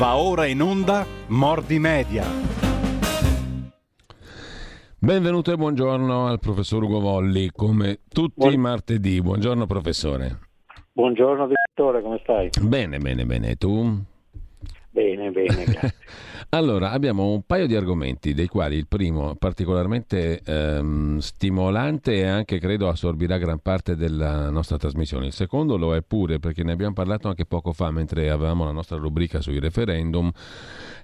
Va ora in onda Mordi Media. Benvenuto e buongiorno al professor Ugo Volli, come tutti Buon... i martedì. Buongiorno professore. Buongiorno direttore, come stai? Bene, bene, bene. E tu? Bene, bene, grazie. allora, abbiamo un paio di argomenti, dei quali il primo particolarmente ehm, stimolante e anche credo assorbirà gran parte della nostra trasmissione. Il secondo lo è pure perché ne abbiamo parlato anche poco fa mentre avevamo la nostra rubrica sui referendum.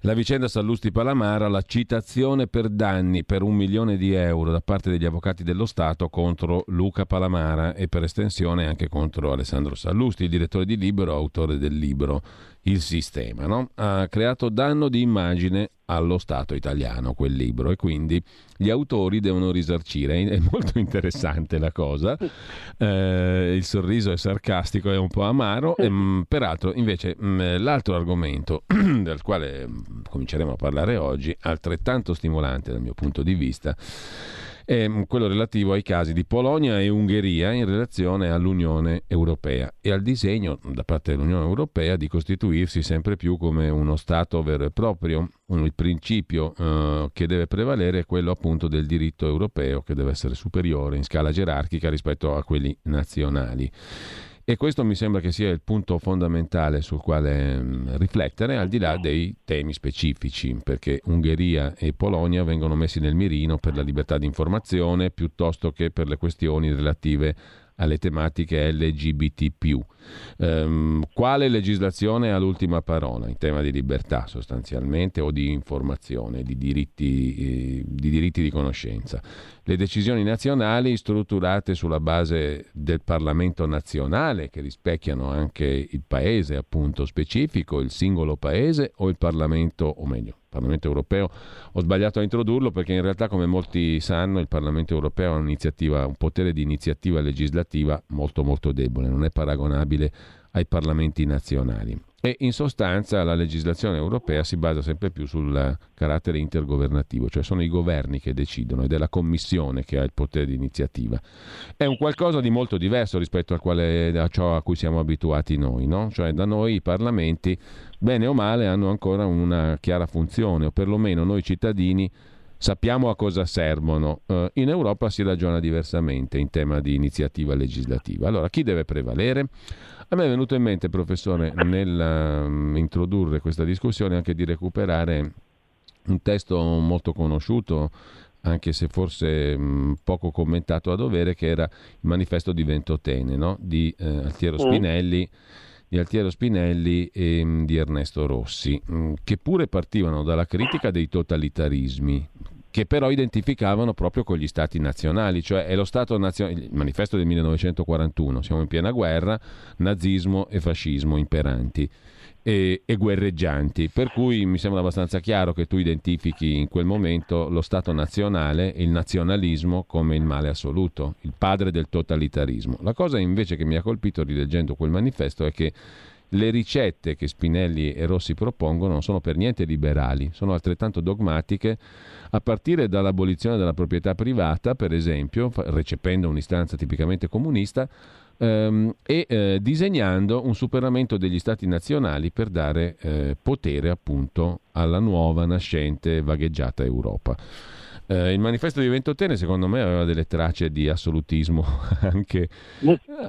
La vicenda Sallusti-Palamara, la citazione per danni per un milione di euro da parte degli avvocati dello Stato contro Luca Palamara e per estensione anche contro Alessandro Sallusti, il direttore di Libero, autore del libro il sistema. No? Ha creato danno di immagine allo Stato italiano quel libro e quindi gli autori devono risarcire. È molto interessante la cosa. Eh, il sorriso è sarcastico, è un po' amaro. E, mm, peraltro, invece, mm, l'altro argomento del quale mm, cominceremo a parlare oggi, altrettanto stimolante dal mio punto di vista, è mm, quello relativo ai casi di Polonia e Ungheria in relazione all'Unione Europea e al disegno da parte dell'Unione Europea di costituirsi sempre più come uno Stato vero e proprio. Il principio eh, che deve prevalere è quello appunto del diritto europeo che deve essere superiore in scala gerarchica rispetto a quelli nazionali. E questo mi sembra che sia il punto fondamentale sul quale mh, riflettere, al di là dei temi specifici, perché Ungheria e Polonia vengono messi nel mirino per la libertà di informazione piuttosto che per le questioni relative alle tematiche LGBT. Um, quale legislazione ha l'ultima parola in tema di libertà sostanzialmente o di informazione, di diritti, eh, di diritti di conoscenza? Le decisioni nazionali strutturate sulla base del Parlamento nazionale che rispecchiano anche il paese appunto specifico, il singolo paese o il Parlamento, o meglio, Parlamento europeo. Ho sbagliato a introdurlo perché in realtà, come molti sanno, il Parlamento europeo ha un potere di iniziativa legislativa molto molto debole, non è paragonabile ai parlamenti nazionali. E in sostanza la legislazione europea si basa sempre più sul carattere intergovernativo, cioè sono i governi che decidono ed è la Commissione che ha il potere di iniziativa. È un qualcosa di molto diverso rispetto quale, a ciò a cui siamo abituati noi, no? cioè da noi i parlamenti, bene o male, hanno ancora una chiara funzione, o perlomeno noi cittadini sappiamo a cosa servono. Uh, in Europa si ragiona diversamente in tema di iniziativa legislativa. Allora, chi deve prevalere? A me è venuto in mente, professore, nell'introdurre um, questa discussione anche di recuperare un testo molto conosciuto, anche se forse um, poco commentato a dovere, che era il manifesto di Ventotene no? di eh, Altiero mm. Spinelli. Di Altiero Spinelli e um, di Ernesto Rossi, mm, che pure partivano dalla critica dei totalitarismi, che però identificavano proprio con gli stati nazionali, cioè è lo Stato nazionale, il manifesto del 1941, siamo in piena guerra, nazismo e fascismo imperanti. E, e, guerreggianti, per cui mi sembra abbastanza chiaro che tu identifichi in quel momento lo Stato nazionale, il nazionalismo come il male assoluto, il padre del totalitarismo. La cosa invece che mi ha colpito rileggendo quel manifesto è che le ricette che Spinelli e Rossi propongono non sono per niente liberali, sono altrettanto dogmatiche, a partire dall'abolizione della proprietà privata, per esempio, recependo un'istanza tipicamente comunista, ehm, e eh, disegnando un superamento degli stati nazionali per dare eh, potere appunto alla nuova nascente vagheggiata Europa. Eh, il manifesto di Ventotene secondo me aveva delle tracce di assolutismo anche,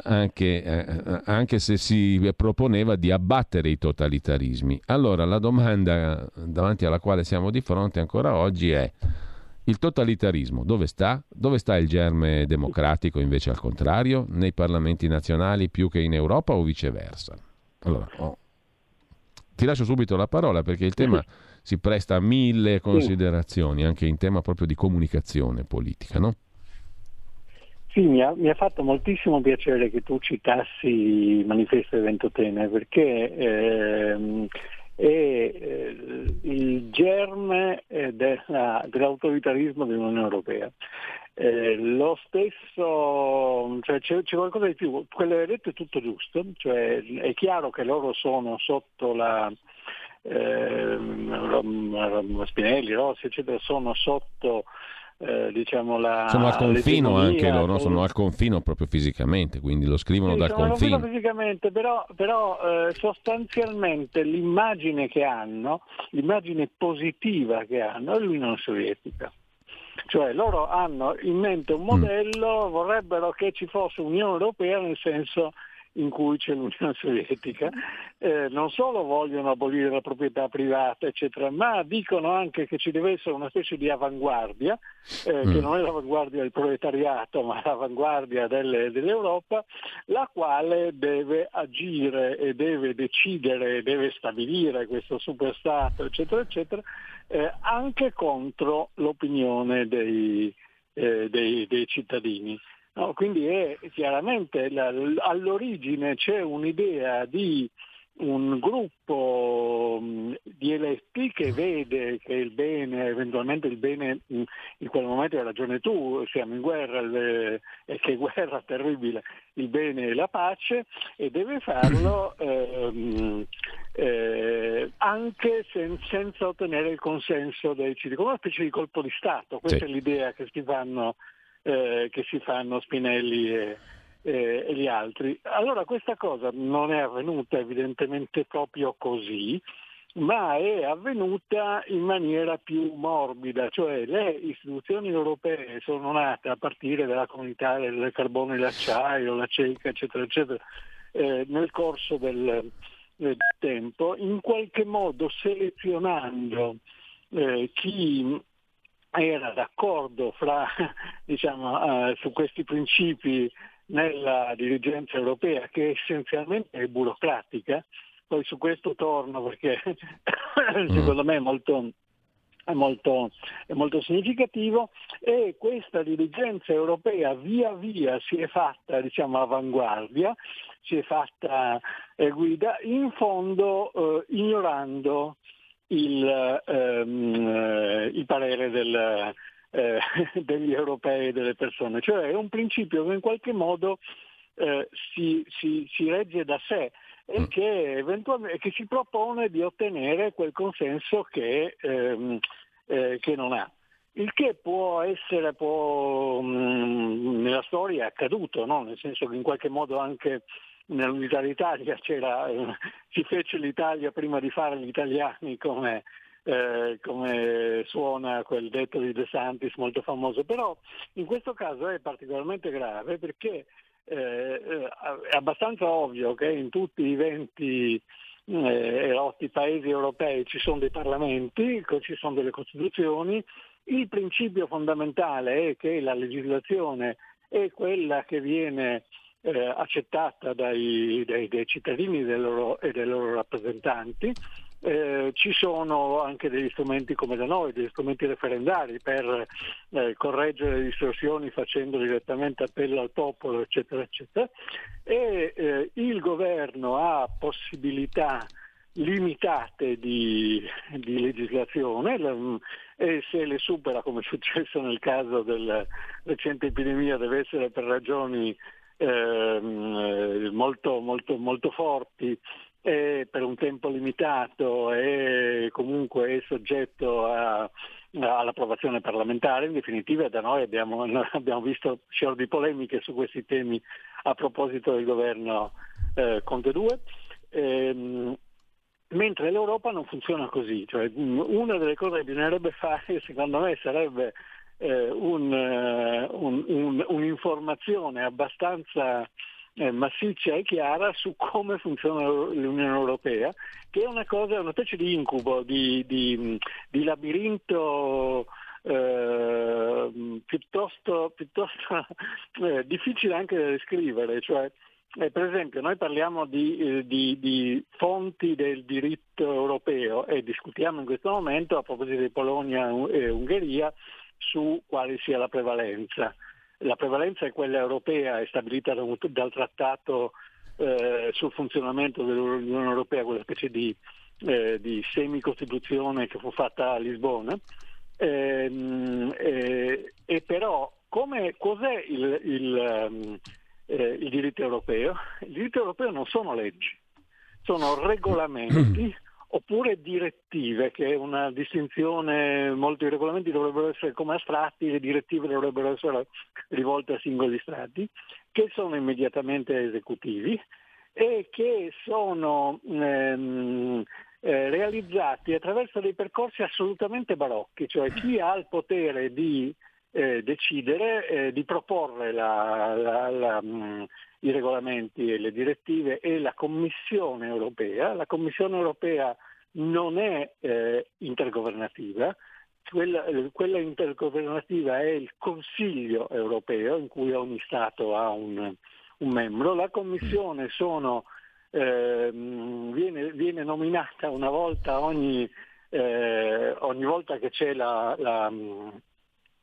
anche, eh, anche, se si proponeva di abbattere i totalitarismi. Allora la domanda davanti alla quale siamo di fronte ancora oggi è il totalitarismo dove sta? Dove sta il germe democratico invece al contrario? Nei parlamenti nazionali più che in Europa o viceversa? Allora, oh. ti lascio subito la parola perché il tema si presta a mille considerazioni, anche in tema proprio di comunicazione politica, no? Sì, mi ha, mi ha, fatto moltissimo piacere che tu citassi il manifesto di Ventotene perché ehm, è eh, il germe eh, della, dell'autoritarismo dell'Unione Europea. Eh, lo stesso, cioè c'è, c'è, qualcosa di più, quello che hai detto è tutto giusto, cioè, è chiaro che loro sono sotto la, eh, Spinelli, Rossi, eccetera, sono sotto eh, diciamo la, sono al confino anche loro, no? sono al confino proprio fisicamente, quindi lo scrivono sì, dal confino. fisicamente, però, però eh, sostanzialmente l'immagine che hanno, l'immagine positiva che hanno è l'Unione Sovietica. Cioè loro hanno in mente un mm. modello, mm. vorrebbero che ci fosse Unione Europea nel senso in cui c'è l'Unione Sovietica, eh, non solo vogliono abolire la proprietà privata, eccetera, ma dicono anche che ci deve essere una specie di avanguardia, eh, mm. che non è l'avanguardia del proletariato, ma l'avanguardia delle, dell'Europa, la quale deve agire e deve decidere, deve stabilire questo superstato, eccetera, eccetera, eh, anche contro l'opinione dei, eh, dei, dei cittadini. No, quindi è chiaramente la, all'origine c'è un'idea di un gruppo di eletti che vede che il bene, eventualmente il bene in quel momento hai ragione tu, siamo in guerra le, e che guerra terribile, il bene e la pace e deve farlo ehm, eh, anche sen, senza ottenere il consenso dei cittadini, come una specie di colpo di Stato, questa sì. è l'idea che si fanno eh, che si fanno Spinelli e, e, e, gli altri. Allora questa cosa non è avvenuta evidentemente proprio così, ma è avvenuta in maniera più morbida, cioè le istituzioni europee sono nate a partire dalla comunità del carbone e l'acciaio, la CECA, eccetera, eccetera, eh, nel corso del, del, tempo, in qualche modo selezionando eh, chi era d'accordo fra, diciamo, uh, su questi principi nella dirigenza europea che essenzialmente è burocratica, poi su questo torno perché secondo me è molto, è molto, è molto, significativo. E questa dirigenza europea via via si è fatta diciamo, avanguardia, si è fatta eh, guida, in fondo eh, ignorando il, ehm, eh, il parere del, eh, degli europei e delle persone. Cioè è un principio che in qualche modo eh, si, si, si, regge da sé e mm. che, che, si propone di ottenere quel consenso che, ehm, eh, che non ha. Il che può essere, può, mh, mm, nella storia è accaduto, no? nel senso che in qualche modo anche nell'unità d'Italia c'era, eh, si fece l'Italia prima di fare gli italiani come, eh, come suona quel detto di De Santis molto famoso, però in questo caso è particolarmente grave perché eh, è abbastanza ovvio che in tutti i 20 eh, 8 paesi europei ci sono dei parlamenti, ci sono delle costituzioni, il principio fondamentale è che la legislazione è quella che viene eh, accettata dai, dai, dai cittadini loro, e dai loro rappresentanti. Eh, ci sono anche degli strumenti come da noi, degli strumenti referendari per eh, correggere le distorsioni facendo direttamente appello al popolo, eccetera, eccetera. E eh, il governo ha possibilità limitate di, di legislazione e se le supera, come è successo nel caso della recente epidemia, deve essere per ragioni Ehm, molto, molto, molto forti per un tempo limitato e comunque è soggetto a, all'approvazione parlamentare. In definitiva da noi abbiamo, abbiamo visto fior di polemiche su questi temi a proposito del governo eh, Conte 2. Ehm, mentre l'Europa non funziona così, cioè, una delle cose che bisognerebbe fare secondo me sarebbe eh, un, uh, un, un, un'informazione abbastanza eh, massiccia e chiara su come funziona l'Unione Europea, che è una cosa, una specie di incubo, di, di, di labirinto eh, piuttosto, piuttosto eh, difficile anche da descrivere. Cioè, eh, per esempio, noi parliamo di, eh, di, di, fonti del diritto europeo e discutiamo in questo momento, a proposito di Polonia e Ungheria, su quale sia la prevalenza. La prevalenza è quella europea, è stabilita dal trattato eh, sul funzionamento dell'Unione Europea, quella specie di, eh, di semi-costituzione che fu fatta a Lisbona. Ehm, eh, e però come, cos'è il, il, ehm, eh, il diritto europeo? Il diritto europeo non sono leggi, sono regolamenti oppure direttive, che è una distinzione, molti regolamenti dovrebbero essere come astratti, le direttive dovrebbero essere rivolte a singoli strati, che sono immediatamente esecutivi e che sono ehm, eh, realizzati attraverso dei percorsi assolutamente barocchi, cioè chi ha il potere di eh, decidere, eh, di proporre la, la, la, mh, mm, i regolamenti e le direttive e la Commissione europea. La Commissione europea non è eh, intergovernativa, quella, quella, intergovernativa è il Consiglio europeo in cui ogni Stato ha un, un membro. La Commissione sono, eh, viene, viene, nominata una volta ogni, eh, ogni volta che c'è la, la,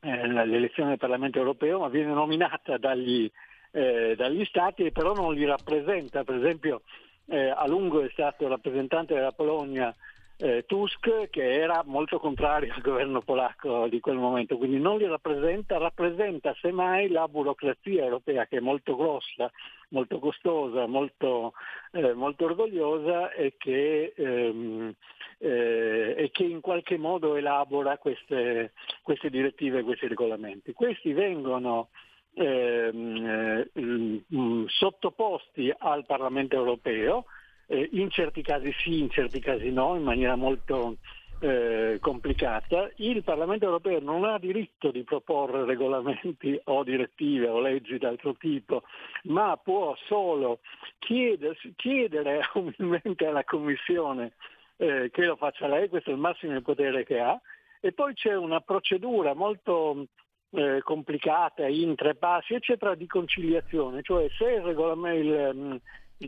eh, l'elezione del Parlamento europeo, ma viene nominata dagli, eh, dagli Stati e però non li rappresenta. Per esempio eh, a lungo è stato rappresentante della Polonia eh, Tusk che era molto contrario al governo polacco di quel momento, quindi non li rappresenta, rappresenta semmai la burocrazia europea che è molto grossa, molto costosa, molto, eh, molto orgogliosa e che, ehm, eh, e che, in qualche modo elabora queste, queste direttive e questi regolamenti. Questi vengono ehm, eh, sottoposti al Parlamento europeo, eh, in certi casi sì, in certi casi no, in maniera molto eh, complicata. Il Parlamento europeo non ha diritto di proporre regolamenti o direttive o leggi d'altro tipo, ma può solo chiedere, umilmente alla Commissione eh, che lo faccia lei, questo è il massimo potere che ha, e poi c'è una procedura molto eh, complicata in tre passi, eccetera, di conciliazione, cioè se il, regolamento, il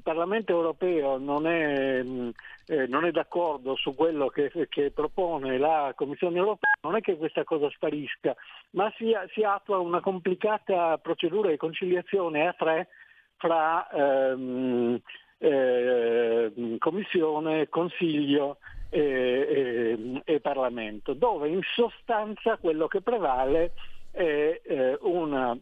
Parlamento europeo non è, mm, eh, non è d'accordo su quello che, che, propone la Commissione europea, non è che questa cosa sparisca, ma si, si attua una complicata procedura di conciliazione a tre fra ehm, eh, Commissione, Consiglio e, e, e, Parlamento, dove in sostanza quello che prevale è eh, un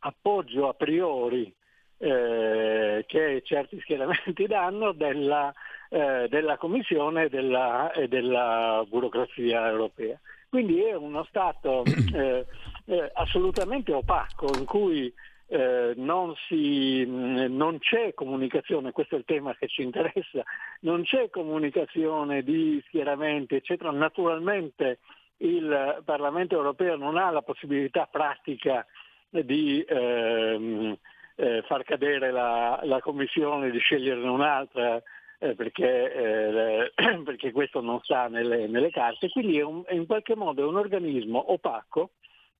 appoggio a priori eh, che certi schieramenti danno della, eh, della Commissione e della, e della, burocrazia europea. Quindi è uno Stato eh, eh, assolutamente opaco in cui eh, non, si, non, c'è comunicazione, questo è il tema che ci interessa, non c'è comunicazione di schieramenti, eccetera. Naturalmente il Parlamento europeo non ha la possibilità pratica di ehm, eh, far cadere la, la, commissione, di sceglierne un'altra, eh, perché, eh, perché, questo non sta nelle, nelle carte, quindi è, un, è, in qualche modo un organismo opaco,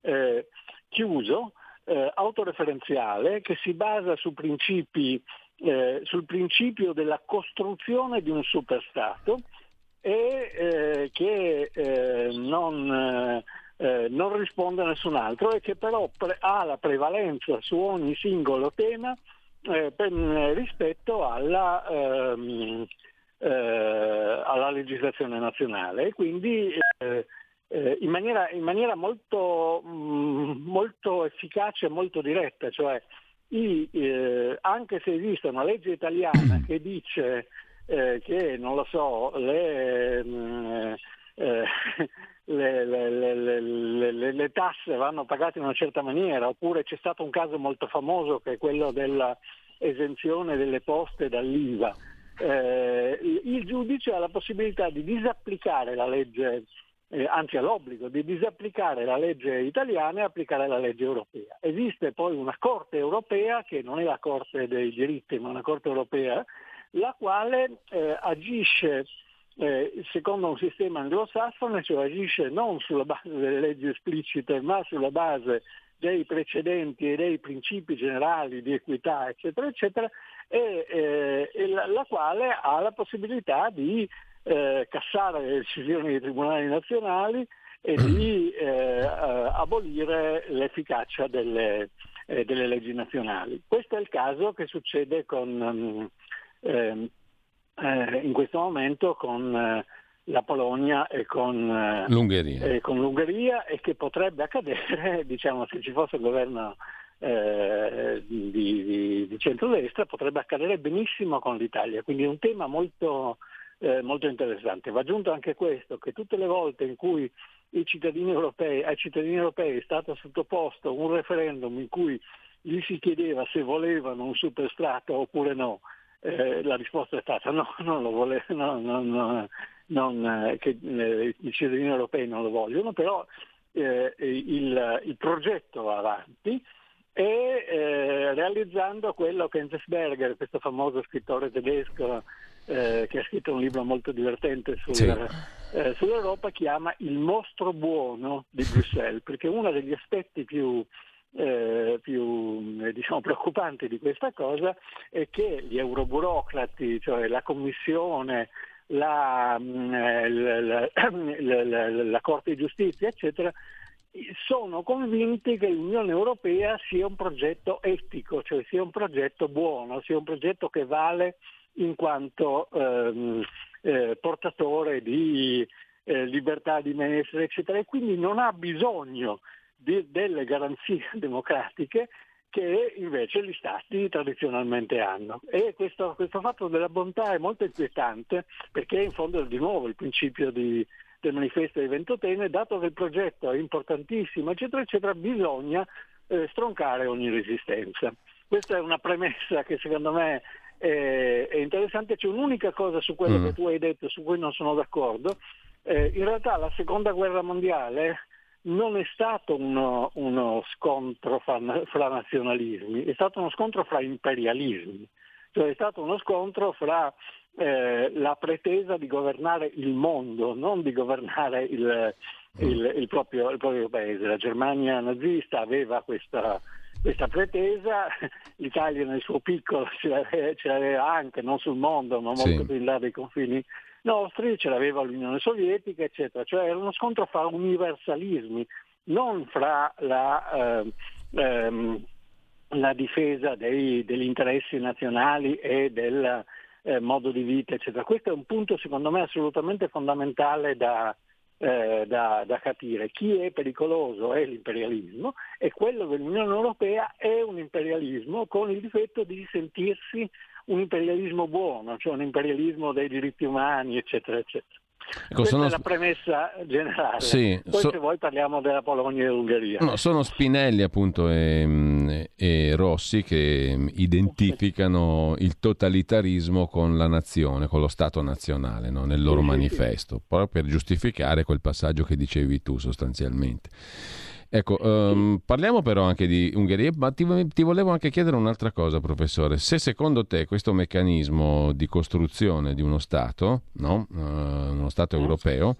eh, chiuso, eh, autoreferenziale, che si basa su principi, eh, sul principio della costruzione di un superstato e che non eh, non risponde a nessun altro e che però pre- ha la prevalenza su ogni singolo tema eh, per, rispetto alla, ehm, eh, alla, legislazione nazionale. E quindi eh, eh, in maniera, in, maniera, molto, mh, mm, molto efficace e molto diretta, cioè i, eh, anche se esiste una legge italiana che dice che, non lo so, le, mh, mm, le, le, le, le, tasse vanno pagate in una certa maniera, oppure c'è stato un caso molto famoso che è quello dell'esenzione delle poste dall'IVA. Eh, il giudice ha la possibilità di disapplicare la legge, eh, anzi ha l'obbligo di disapplicare la legge italiana e applicare la legge europea. Esiste poi una Corte europea, che non è la Corte dei diritti, ma una Corte europea, la quale eh, agisce eh, secondo un sistema anglosassone, cioè agisce non sulla base delle leggi esplicite, ma sulla base dei precedenti e dei principi generali di equità, eccetera, eccetera, e, eh, e la, la, quale ha la possibilità di eh, cassare le decisioni dei tribunali nazionali e di eh, abolire l'efficacia delle, eh, delle, leggi nazionali. Questo è il caso che succede con, um, eh, in questo momento con eh, la Polonia e con, eh, l'Ungheria. e con, l'Ungheria. e che potrebbe accadere, diciamo, se ci fosse il governo eh, di, di, di centrodestra, potrebbe accadere benissimo con l'Italia. Quindi è un tema molto, eh, molto interessante. Va aggiunto anche questo, che tutte le volte in cui cittadini europei, ai cittadini europei è stato sottoposto un referendum in cui gli si chiedeva se volevano un superstrato oppure no, eh, la risposta è stata no, non lo vole, no, no, no non, eh, che eh, i cittadini europei non lo vogliono, però eh, il, il, progetto va avanti e eh, realizzando quello che Enzensberger, questo famoso scrittore tedesco eh, che ha scritto un libro molto divertente sul, sì. sull'Europa, chiama il mostro buono di Bruxelles, perché uno degli aspetti più, eh, più eh, diciamo, preoccupanti di questa cosa è che gli euroburocrati, cioè la Commissione, la, mm, eh, la, la, la, la Corte di Giustizia, eccetera, sono convinti che l'Unione Europea sia un progetto etico, cioè sia un progetto buono, sia un progetto che vale in quanto ehm, eh, portatore di eh, libertà di benessere, eccetera, e quindi non ha bisogno di, delle garanzie democratiche che invece gli stati tradizionalmente hanno. E questo, questo, fatto della bontà è molto inquietante perché in fondo è di nuovo il principio di, del manifesto di Ventotene, dato che il progetto è importantissimo, eccetera, eccetera, bisogna eh, stroncare ogni resistenza. Questa è una premessa che secondo me è, è interessante. C'è un'unica cosa su quello mm. che tu hai detto su cui non sono d'accordo. Eh, in realtà la seconda guerra mondiale non è stato uno, uno scontro fra, fra, nazionalismi, è stato uno scontro fra imperialismi, cioè è stato uno scontro fra eh, la pretesa di governare il mondo, non di governare il, il, il, proprio, il proprio paese. La Germania nazista aveva questa, questa pretesa, l'Italia nel suo piccolo ce l'aveva, ce l'aveva, anche, non sul mondo, ma molto sì. più in là dei confini nostri, ce l'aveva l'Unione Sovietica, eccetera. Cioè era uno scontro fra universalismi, non fra la, eh, ehm, la difesa dei, degli interessi nazionali e del eh, modo di vita, eccetera. Questo è un punto secondo me assolutamente fondamentale da, eh, da, da, capire. Chi è pericoloso è l'imperialismo e quello dell'Unione Europea è un imperialismo con il difetto di sentirsi un imperialismo buono, cioè un imperialismo dei diritti umani, eccetera, eccetera. Ecco, Questa sono... è la premessa generale. Sì, Poi so... se vuoi parliamo della Polonia e dell'Ungheria. No, sono Spinelli appunto e, e, Rossi che identificano il totalitarismo con la nazione, con lo Stato nazionale no? nel loro sì, manifesto, sì. proprio per giustificare quel passaggio che dicevi tu sostanzialmente. Ecco, um, parliamo però anche di Ungheria, ma ti, ti, volevo anche chiedere un'altra cosa, professore. Se secondo te questo meccanismo di costruzione di uno Stato, no? uh, uno Stato europeo,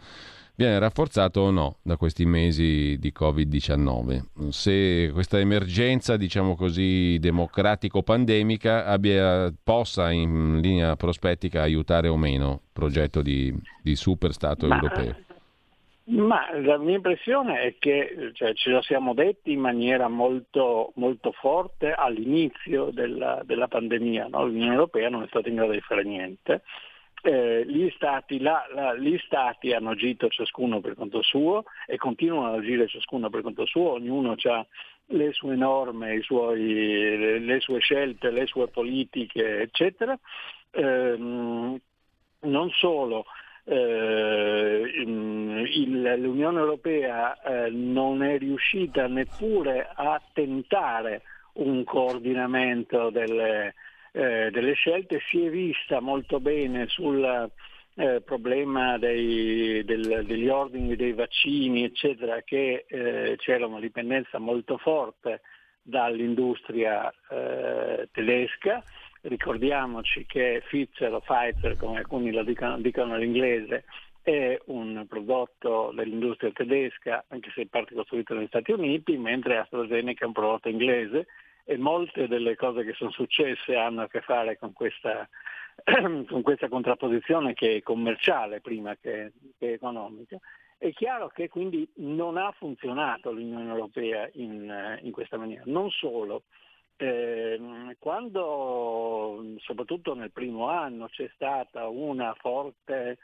viene rafforzato o no da questi mesi di Covid-19? Se questa emergenza, diciamo così, democratico-pandemica abbia, possa in linea prospettica aiutare o meno il progetto di, di super Stato ma... europeo? Ma la mia impressione è che cioè, ce lo siamo detti in maniera molto, molto forte all'inizio della, della pandemia, no? l'Unione Europea non è stata in grado di fare niente. Eh, gli, stati, la, la, gli, stati, hanno agito ciascuno per conto suo e continuano ad agire ciascuno per conto suo, ognuno ha le sue norme, suoi, le, le, sue scelte, le sue politiche, eccetera. Eh, non solo, eh, il, l'Unione Europea eh, non è riuscita neppure a tentare un coordinamento delle, eh, delle scelte, si è vista molto bene sul eh, problema dei, del, degli ordini dei vaccini, eccetera, che eh, c'era una dipendenza molto forte dall'industria eh, tedesca Ricordiamoci che Pfizer o Pfizer, come alcuni lo dicono, dicono all'inglese, è un prodotto dell'industria tedesca, anche se è parte costruito negli Stati Uniti, mentre AstraZeneca è un prodotto inglese e molte delle cose che sono successe hanno a che fare con questa, con questa contrapposizione che è commerciale prima che, che, economica. È chiaro che quindi non ha funzionato l'Unione Europea in, in questa maniera. Non solo, eh, quando soprattutto nel primo anno c'è stata una forte,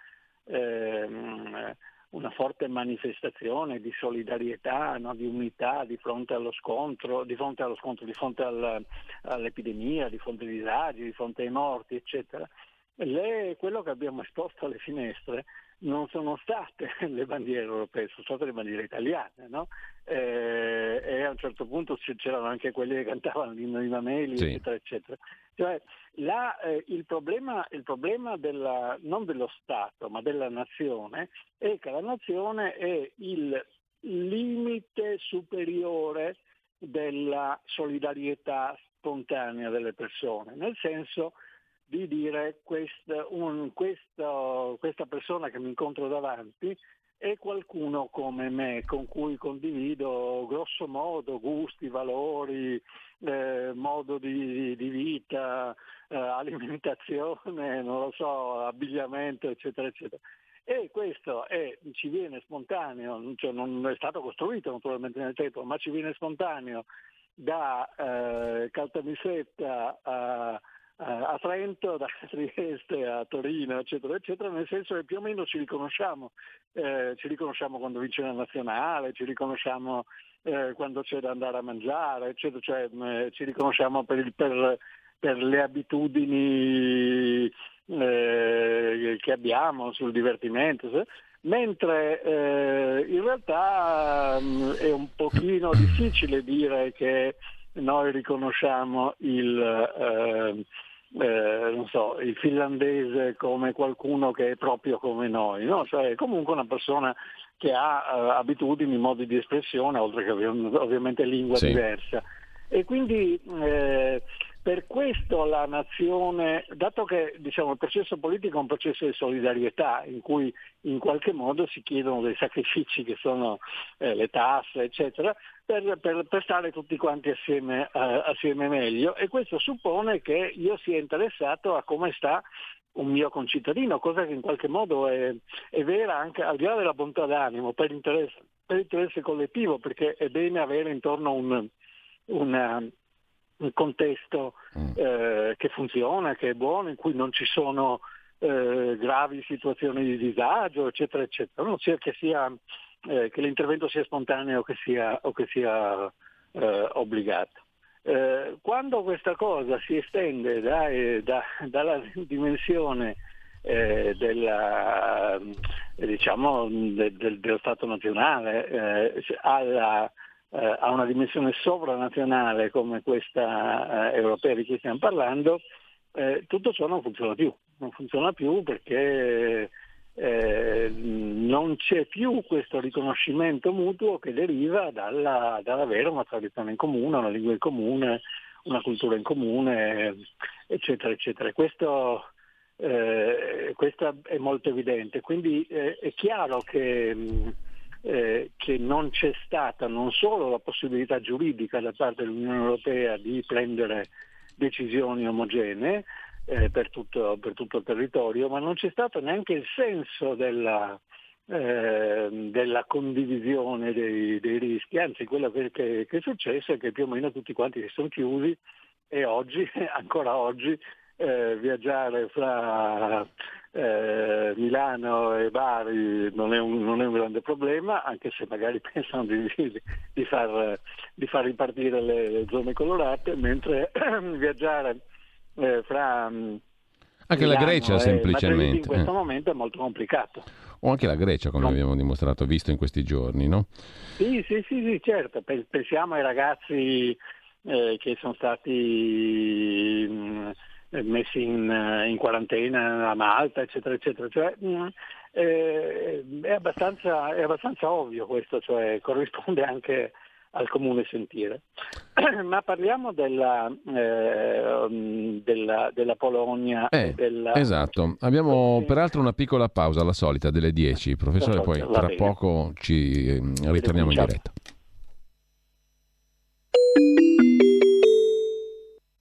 eh, una forte manifestazione di solidarietà, no, di unità di fronte allo scontro, di fronte, allo scontro, di fronte al, all'epidemia, di fronte ai disagi, di fronte ai morti, eccetera, le, quello che abbiamo esposto alle finestre non sono state le bandiere europee, sono state le bandiere italiane, no? eh, e a un certo punto c'erano anche quelli che cantavano l'inno di Mameli, sì. eccetera, eccetera. Cioè, la, eh, il problema, il problema della, non dello Stato, ma della nazione, è che la nazione è il limite superiore della solidarietà spontanea delle persone, nel senso di dire questa, un, questo, questa persona che mi incontro davanti è qualcuno come me, con cui condivido grosso modo gusti, valori, eh, modo di, di vita, eh, alimentazione, non lo so, abbigliamento, eccetera, eccetera. E questo è, ci viene spontaneo, cioè non è stato costruito naturalmente nel tempo, ma ci viene spontaneo da eh, Caltanissetta a a Trento, da Trieste a Torino, eccetera, eccetera, nel senso che più o meno ci riconosciamo, eh, ci riconosciamo quando vince la nazionale, ci riconosciamo eh, quando c'è da andare a mangiare, eccetera, cioè eh, ci riconosciamo per, il, per, per le abitudini eh, che abbiamo sul divertimento, mentre eh, in realtà mh, mm, è un pochino difficile dire che noi riconosciamo il, eh, eh, so, il, finlandese come qualcuno che è proprio come noi, no? cioè comunque una persona che ha eh, abitudini, modi di espressione, oltre che ovviamente lingua sì. diversa. E quindi eh, per questo la nazione, dato che diciamo, il processo politico è un processo di solidarietà in cui in qualche modo si chiedono dei sacrifici che sono eh, le tasse, eccetera, per, per, per, stare tutti quanti assieme, eh, assieme meglio. E questo suppone che io sia interessato a come sta un mio concittadino, cosa che in qualche modo è, è vera anche al di là della bontà d'animo, per interesse, per interesse collettivo, perché è bene avere intorno un, una, un contesto mm. eh, che funziona, che è buono, in cui non ci sono eh, gravi situazioni di disagio, eccetera, eccetera. Non sia che sia eh, che l'intervento sia spontaneo o che sia, o che sia eh, obbligato. Eh, quando questa cosa si estende da, eh, da, dalla dimensione eh, della, diciamo, de, de, dello Stato nazionale eh, alla, a una dimensione sovranazionale come questa europea di cui stiamo parlando, tutto ciò non funziona più. Non funziona più perché eh, non c'è più questo riconoscimento mutuo che deriva dalla, dall'avere una tradizione in comune, una lingua in comune, una cultura in comune, eccetera, eccetera. Questo, eh, questo è molto evidente. Quindi eh, è chiaro che, eh, che non c'è stata non solo la possibilità giuridica da parte dell'Unione Europea di prendere decisioni omogenee, eh, per, tutto, per, tutto, il territorio, ma non c'è stato neanche il senso della, eh, della condivisione dei, dei, rischi, anzi quello che, che, che, è successo è che più o meno tutti quanti si sono chiusi e oggi, ancora oggi, eh, viaggiare fra eh, Milano e Bari non è, un, non è, un, grande problema, anche se magari pensano di, di, far, di far, ripartire le, le zone colorate, mentre viaggiare eh, fra... Mm, anche la Grecia semplicemente. In questo eh. momento è molto complicato. O anche la Grecia, come no. abbiamo dimostrato, visto in questi giorni, no? Sì, sì, sì, sì certo. Pensiamo ai ragazzi eh, che sono stati mh, mm, messi in, eh, in, quarantena a Malta, eccetera, eccetera. Cioè, mh, mm, eh, è, abbastanza, è, abbastanza, ovvio questo, cioè corrisponde anche al comune sentire. Ma parliamo della, eh, della, della Polonia. Eh, della... Esatto, abbiamo peraltro una piccola pausa, la solita, delle 10. Professore, poi tra poco ci ehm, ritorniamo in diretta.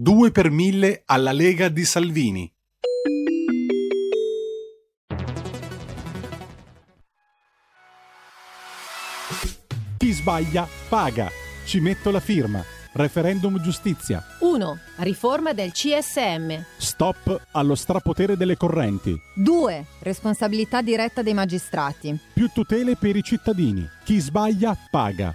2 per 1000 alla Lega di Salvini. Chi sbaglia paga. Ci metto la firma. Referendum giustizia. 1. Riforma del CSM. Stop allo strapotere delle correnti. 2. Responsabilità diretta dei magistrati. Più tutele per i cittadini. Chi sbaglia paga.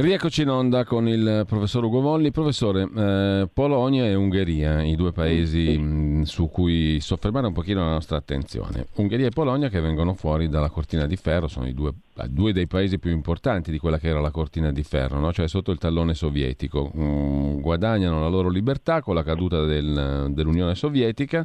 Rieccoci in onda con il professor Ugo Volli. Professore, eh, Polonia e Ungheria, i due paesi mh, su cui soffermare un pochino la nostra attenzione. Ungheria e Polonia che vengono fuori dalla cortina di ferro, sono i due, due dei paesi più importanti di quella che era la cortina di ferro, no? cioè sotto il tallone sovietico. Mm, guadagnano la loro libertà con la caduta del, dell'Unione Sovietica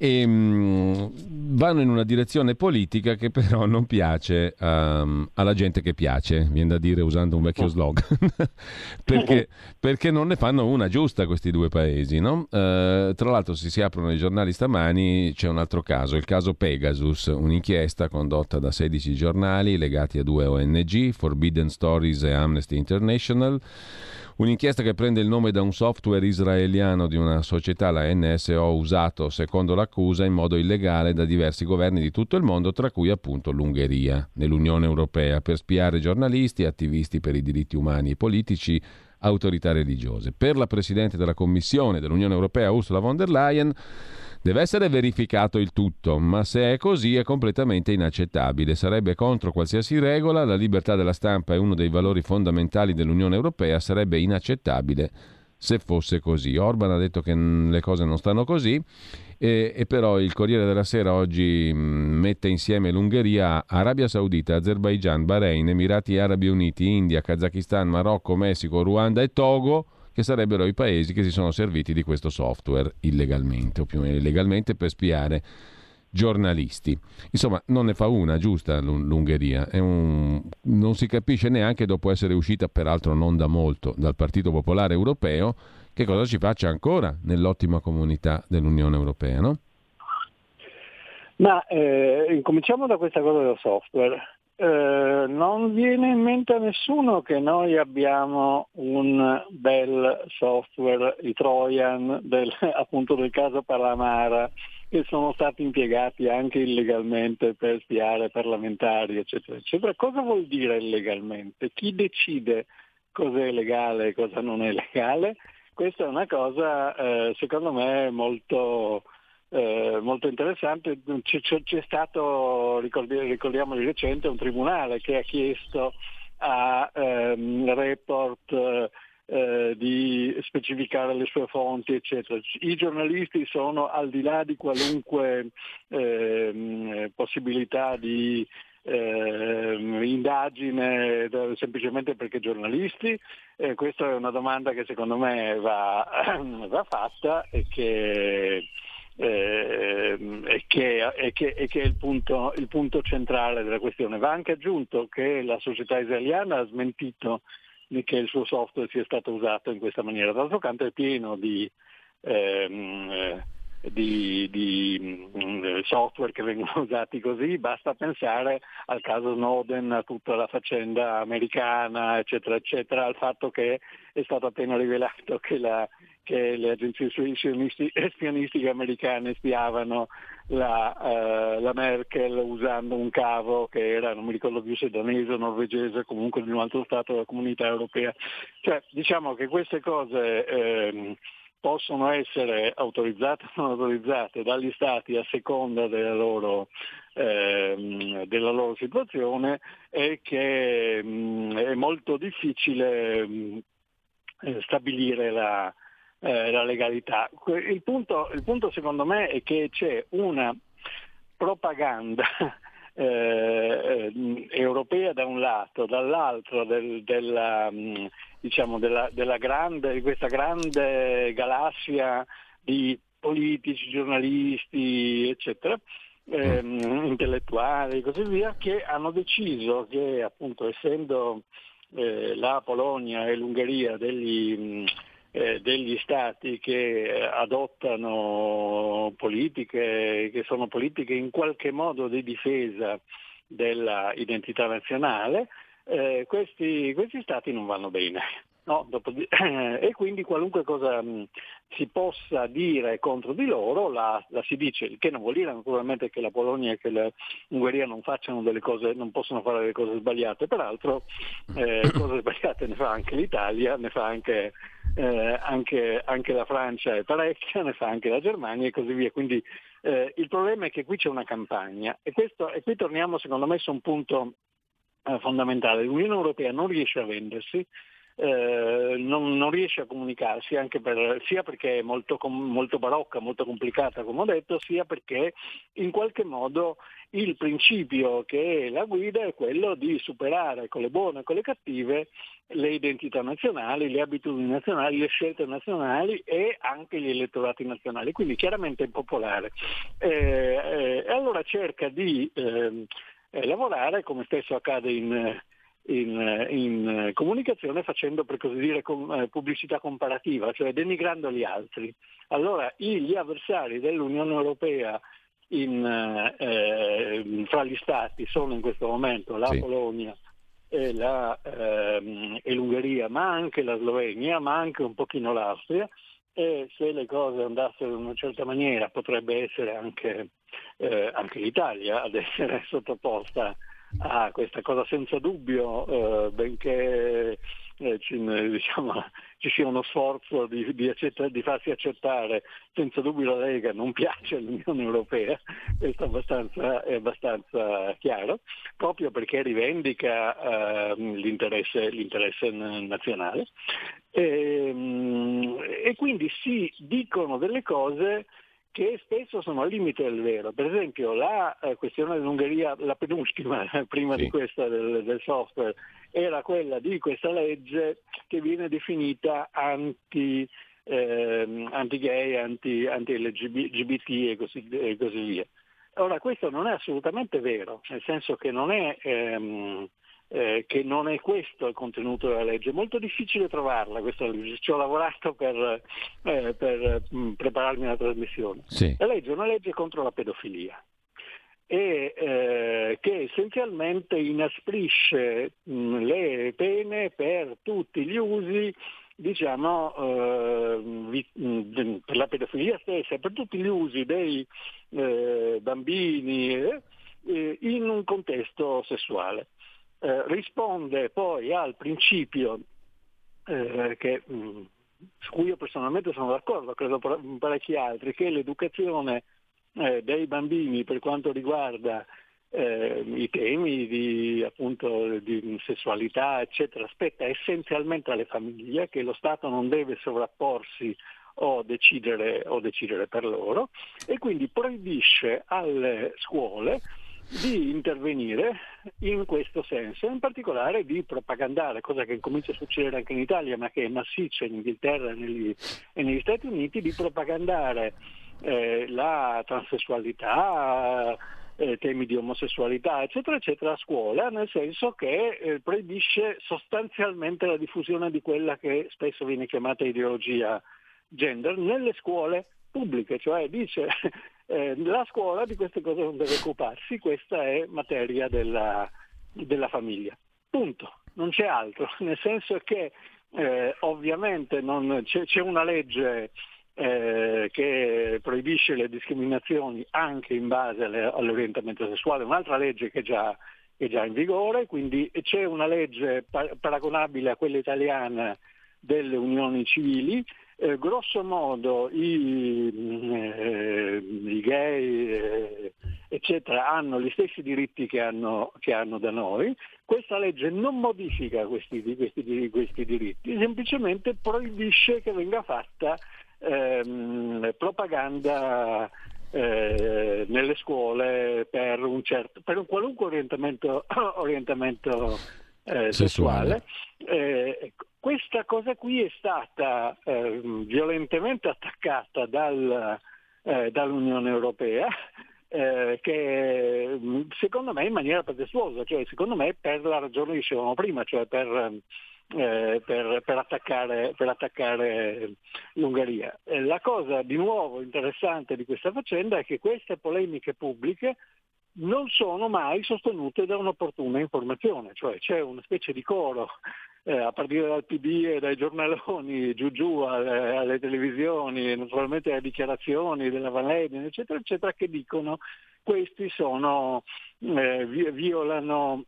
e mh, vanno in una direzione politica che però non piace um, alla gente che piace, viene da dire usando un vecchio slogan, perché, perché, non ne fanno una giusta questi due paesi. No? Uh, tra l'altro se si aprono i giornali stamani c'è un altro caso, il caso Pegasus, un'inchiesta condotta da 16 giornali legati a due ONG, Forbidden Stories e Amnesty International Un'inchiesta che prende il nome da un software israeliano di una società, la NSO, usato, secondo l'accusa, in modo illegale da diversi governi di tutto il mondo, tra cui appunto l'Ungheria, nell'Unione Europea, per spiare giornalisti, attivisti per i diritti umani e politici, autorità religiose. Per la Presidente della Commissione dell'Unione Europea, Ursula von der Leyen, Deve essere verificato il tutto, ma se è così è completamente inaccettabile. Sarebbe contro qualsiasi regola, la libertà della stampa è uno dei valori fondamentali dell'Unione Europea, sarebbe inaccettabile se fosse così. Orban ha detto che le cose non stanno così e, e però il Corriere della Sera oggi mette insieme l'Ungheria, Arabia Saudita, Azerbaijan, Bahrain, Emirati Arabi Uniti, India, Kazakistan, Marocco, Messico, Ruanda e Togo che sarebbero i paesi che si sono serviti di questo software illegalmente o più o meno illegalmente per spiare giornalisti. Insomma, non ne fa una giusta l'Ungheria, un... non si capisce neanche dopo essere uscita, peraltro non da molto, dal Partito Popolare Europeo, che cosa ci faccia ancora nell'ottima comunità dell'Unione Europea, no? Ma eh, incominciamo da questa cosa del software. Eh, non viene in mente a nessuno che noi abbiamo un bel software, i Trojan, del, appunto del caso Palamara, che sono stati impiegati anche illegalmente per spiare parlamentari, eccetera, eccetera. Cosa vuol dire illegalmente? Chi decide cosa è legale e cosa non è legale? Questa è una cosa, eh, secondo me, molto eh, molto interessante. C'è, c'è stato, ricordiamo di recente, un tribunale che ha chiesto a ehm, Report eh, di specificare le sue fonti, eccetera. I giornalisti sono al di là di qualunque ehm, possibilità di eh, indagine semplicemente perché giornalisti? Eh, questa è una domanda che secondo me va, va fatta e che eh, e, che, e, che, e, che, è il punto, il punto, centrale della questione. Va anche aggiunto che la società israeliana ha smentito che il suo software sia stato usato in questa maniera. D'altro canto è pieno di, ehm, eh, di, di mm, software che vengono usati così, basta pensare al caso Snowden, a tutta la faccenda americana, eccetera, eccetera, al fatto che è stato appena rivelato che, la, che le agenzie spionistiche americane spiavano la, uh, la, Merkel usando un cavo che era, non mi ricordo più se danese o norvegese, comunque di un altro stato della comunità europea. Cioè, diciamo che queste cose... Eh, possono essere autorizzate o non autorizzate dagli Stati a seconda della loro, eh, della loro situazione e che mh, mm, è molto difficile mh, mm, stabilire la, eh, la legalità. Il punto, il punto secondo me è che c'è una propaganda eh, europea da un lato, dall'altro del, della, diciamo, della, della grande, di questa grande galassia di politici, giornalisti, eccetera, ehm, intellettuali e così via, che hanno deciso che appunto essendo eh, la Polonia e l'Ungheria degli, eh, degli stati che adottano politiche che sono politiche in qualche modo di difesa dell'identità nazionale, eh, questi, questi stati non vanno bene. No, di... e quindi qualunque cosa mh, si possa dire contro di loro la, la, si dice, il che non vuol dire naturalmente che la Polonia e che l'Ungheria non facciano delle cose, non possono fare delle cose sbagliate, peraltro eh, cose sbagliate ne fa anche l'Italia, ne fa anche, eh, anche, anche la Francia e parecchia, ne fa anche la Germania e così via. Quindi eh, il problema è che qui c'è una campagna e, questo, e qui torniamo secondo me su un punto eh, fondamentale. L'Unione Europea non riesce a vendersi, eh, non, non, riesce a comunicarsi per, sia perché è molto, molto, barocca, molto complicata come ho detto, sia perché in qualche modo il principio che la guida è quello di superare con le buone e con le cattive le identità nazionali, le abitudini nazionali, le scelte nazionali e anche gli elettorati nazionali, quindi chiaramente impopolare. Eh, eh, e allora cerca di ehm, eh, lavorare, come spesso accade in in, in, comunicazione facendo per così dire com, eh, pubblicità comparativa, cioè denigrando gli altri. Allora gli avversari dell'Unione Europea in, eh, fra gli stati sono in questo momento la sì. Polonia e, la, ehm, e, l'Ungheria, ma anche la Slovenia, ma anche un pochino l'Austria e se le cose andassero in una certa maniera potrebbe essere anche, eh, anche l'Italia ad essere sottoposta a questa cosa senza dubbio, eh, benché eh, ci, diciamo, ci, sia uno sforzo di, di, accetta, di, farsi accettare, senza dubbio la Lega non piace all'Unione Europea, questo abbastanza, è abbastanza chiaro, proprio perché rivendica eh, l'interesse, l'interesse, nazionale. E, mm, e quindi si dicono delle cose che spesso sono al limite del vero. Per esempio la eh, questione dell'Ungheria, la penultima, prima sì. di questa del, del, software, era quella di questa legge che viene definita anti, eh, anti-gay, anti, anti-LGBT e così, e così, via. Ora questo non è assolutamente vero, nel senso che non è... Ehm, eh, che non è questo il contenuto della legge. È molto difficile trovarla questa legge, ci ho lavorato per, eh, per mh, mm, prepararmi alla trasmissione. Sì. La legge è una legge contro la pedofilia e eh, che essenzialmente inasprisce mh, mm, le pene per tutti gli usi diciamo, eh, mm, per la pedofilia stessa, per tutti gli usi dei eh, bambini eh, in un contesto sessuale eh, risponde poi al principio eh, che, mh, mm, su cui io personalmente sono d'accordo, credo parecchi altri, che l'educazione eh, dei bambini per quanto riguarda eh, i temi di, appunto, di, sessualità, eccetera, spetta essenzialmente alle famiglie, che lo Stato non deve sovrapporsi o decidere, o decidere per loro, e quindi proibisce alle scuole di intervenire in questo senso, in particolare di propagandare, cosa che comincia a succedere anche in Italia, ma che è massiccia in Inghilterra e negli, e negli Stati Uniti, di propagandare eh, la transessualità, eh, temi di omosessualità, eccetera, eccetera, a scuola, nel senso che eh, proibisce sostanzialmente la diffusione di quella che spesso viene chiamata ideologia gender nelle scuole pubbliche, cioè dice eh, la scuola di queste cose non deve occuparsi, questa è materia della, della famiglia. Punto, non c'è altro, nel senso che eh, ovviamente c'è, c'è, una legge eh, che proibisce le discriminazioni anche in base alle, all'orientamento sessuale, un'altra legge che è già, è già in vigore, quindi c'è una legge paragonabile a quella italiana delle unioni civili eh, grosso modo i, eh, i gay eh, eccetera hanno gli stessi diritti che hanno, che hanno, da noi, questa legge non modifica questi, questi, questi diritti, semplicemente proibisce che venga fatta ehm, propaganda eh, nelle scuole per un, certo, per un qualunque orientamento, orientamento eh, sessuale. Eh, questa cosa qui è stata eh, violentemente attaccata dal, eh, dall'Unione Europea eh, che secondo me in maniera pretestuosa, cioè secondo me per la ragione che dicevamo prima, cioè per, eh, per, per, attaccare, per attaccare, l'Ungheria. La cosa di nuovo interessante di questa faccenda è che queste polemiche pubbliche non sono mai sostenute da un'opportuna informazione, cioè c'è una specie di coro eh, a partire dal PD e dai giornaloni, giù giù alle, alle televisioni, naturalmente alle dichiarazioni della Van Leyen, eccetera, eccetera, che dicono questi sono, eh, violano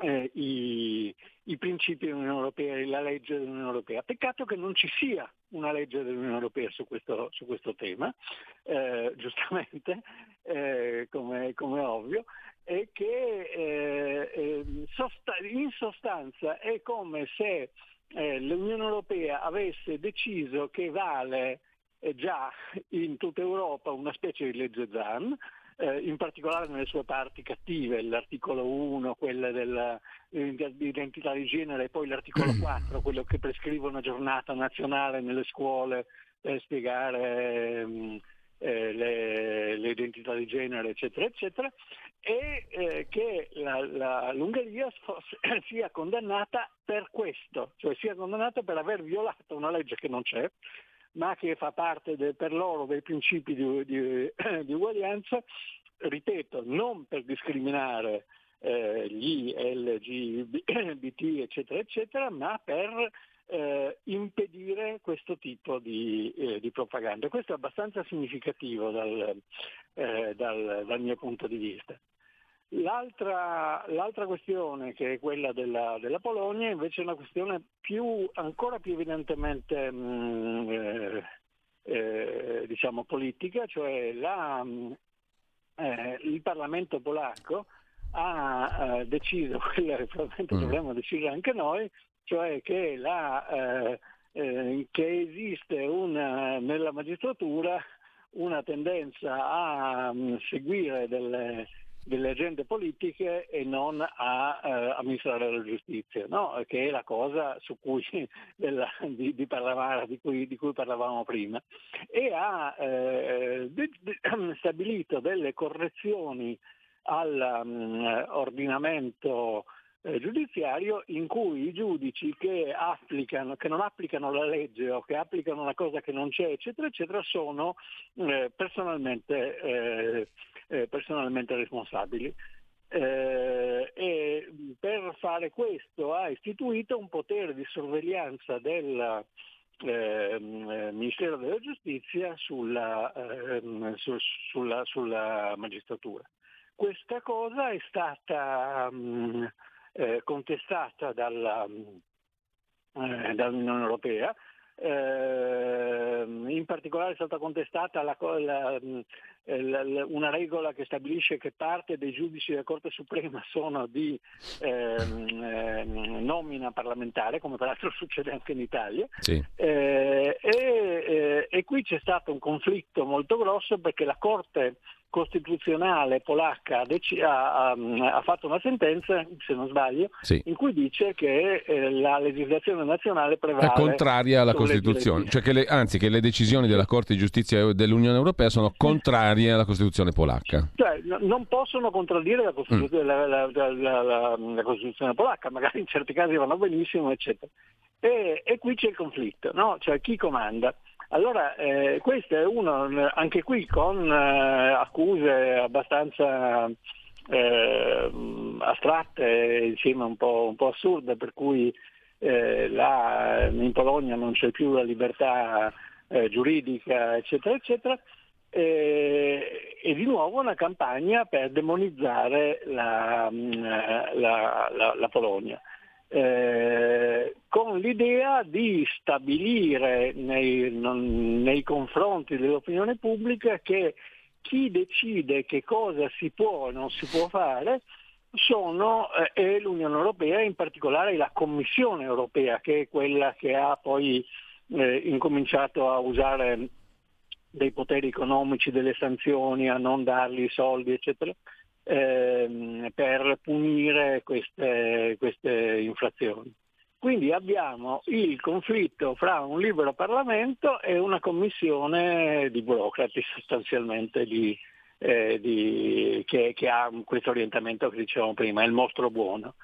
eh, i, i, principi dell'Unione Europea e la legge dell'Unione Europea. Peccato che non ci sia una legge dell'Unione Europea su questo, su questo tema, eh, giustamente, eh, come, come ovvio, e che eh, ehm, in sostanza è come se eh, l'Unione Europea avesse deciso che vale eh, già in tutta Europa una specie di legge ZAN, eh, in particolare nelle sue parti cattive, l'articolo 1, quella dell'identità di genere, e poi l'articolo 4, quello che prescrive una giornata nazionale nelle scuole per spiegare ehm, eh, le, le, identità di genere, eccetera, eccetera, e eh, che la, la, l'Ungheria sia condannata per questo, cioè sia condannata per aver violato una legge che non c'è, ma che fa parte de, per loro dei principi di, di, di, uguaglianza, ripeto, non per discriminare eh, gli LGBT, eccetera, eccetera, ma per eh, impedire questo tipo di, eh, di, propaganda. Questo è abbastanza significativo dal, eh, dal, dal mio punto di vista. L'altra, l'altra, questione, che è quella della, della, Polonia, invece è una questione più, ancora più evidentemente mh, mm, eh, eh, diciamo politica, cioè la, mm, eh, il Parlamento polacco ha eh, deciso, quello che probabilmente mm. dovremmo decidere anche noi, cioè che, la, eh, eh, che esiste una, nella magistratura una tendenza a um, seguire delle delle agende politiche e non a eh, amministrare la giustizia, no? che è la cosa cui, della, di, di, di, cui, di, cui, parlavamo prima, e ha eh, de, de, stabilito delle correzioni all'ordinamento um, eh, giudiziario in cui i giudici che, applicano, che, non applicano la legge o che applicano una cosa che non c'è, eccetera, eccetera, sono eh, personalmente eh, eh, personalmente responsabili. Eh, e per fare questo ha istituito un potere di sorveglianza del eh, Ministero della Giustizia sulla, ehm, su, sulla, sulla, magistratura. Questa cosa è stata mh, eh, contestata dalla, eh, dall'Unione Europea eh, in particolare è stata contestata la, la, eh, una regola che stabilisce che parte dei giudici della Corte Suprema sono di ehm, eh, nomina parlamentare, come peraltro succede anche in Italia, sì. eh, e, eh, e, qui c'è stato un conflitto molto grosso perché la Corte costituzionale polacca ha, ha, ha, fatto una sentenza, se non sbaglio, sì. in cui dice che eh, la legislazione nazionale prevale. È contraria alla Costituzione, cioè che le, anzi che le decisioni della Corte di Giustizia dell'Unione Europea sono contrarie alla Costituzione polacca. Cioè, no, non possono contraddire la Costituzione, mm. la, la, la, Costituzione polacca, magari in certi casi vanno benissimo, eccetera. E, e qui c'è il conflitto, no? cioè chi comanda? Allora, eh, questo è uno, anche qui con eh, accuse abbastanza eh, astratte, insieme un po', un po', assurde, per cui eh, là, in Polonia non c'è più la libertà eh, giuridica, eccetera, eccetera. E, e, di nuovo una campagna per demonizzare la, la, la, la Polonia. Eh, con l'idea di stabilire nei, non, nei confronti dell'opinione pubblica che chi decide che cosa si può o non si può fare sono eh, è l'Unione Europea, in particolare la Commissione Europea, che è quella che ha poi eh, incominciato a usare dei poteri economici, delle sanzioni, a non dargli i soldi, eccetera ehm, per punire queste, queste inflazioni. Quindi abbiamo il conflitto fra un libero Parlamento e una commissione di burocrati sostanzialmente di, eh, di, che, che, ha questo orientamento che dicevamo prima, è il mostro buono.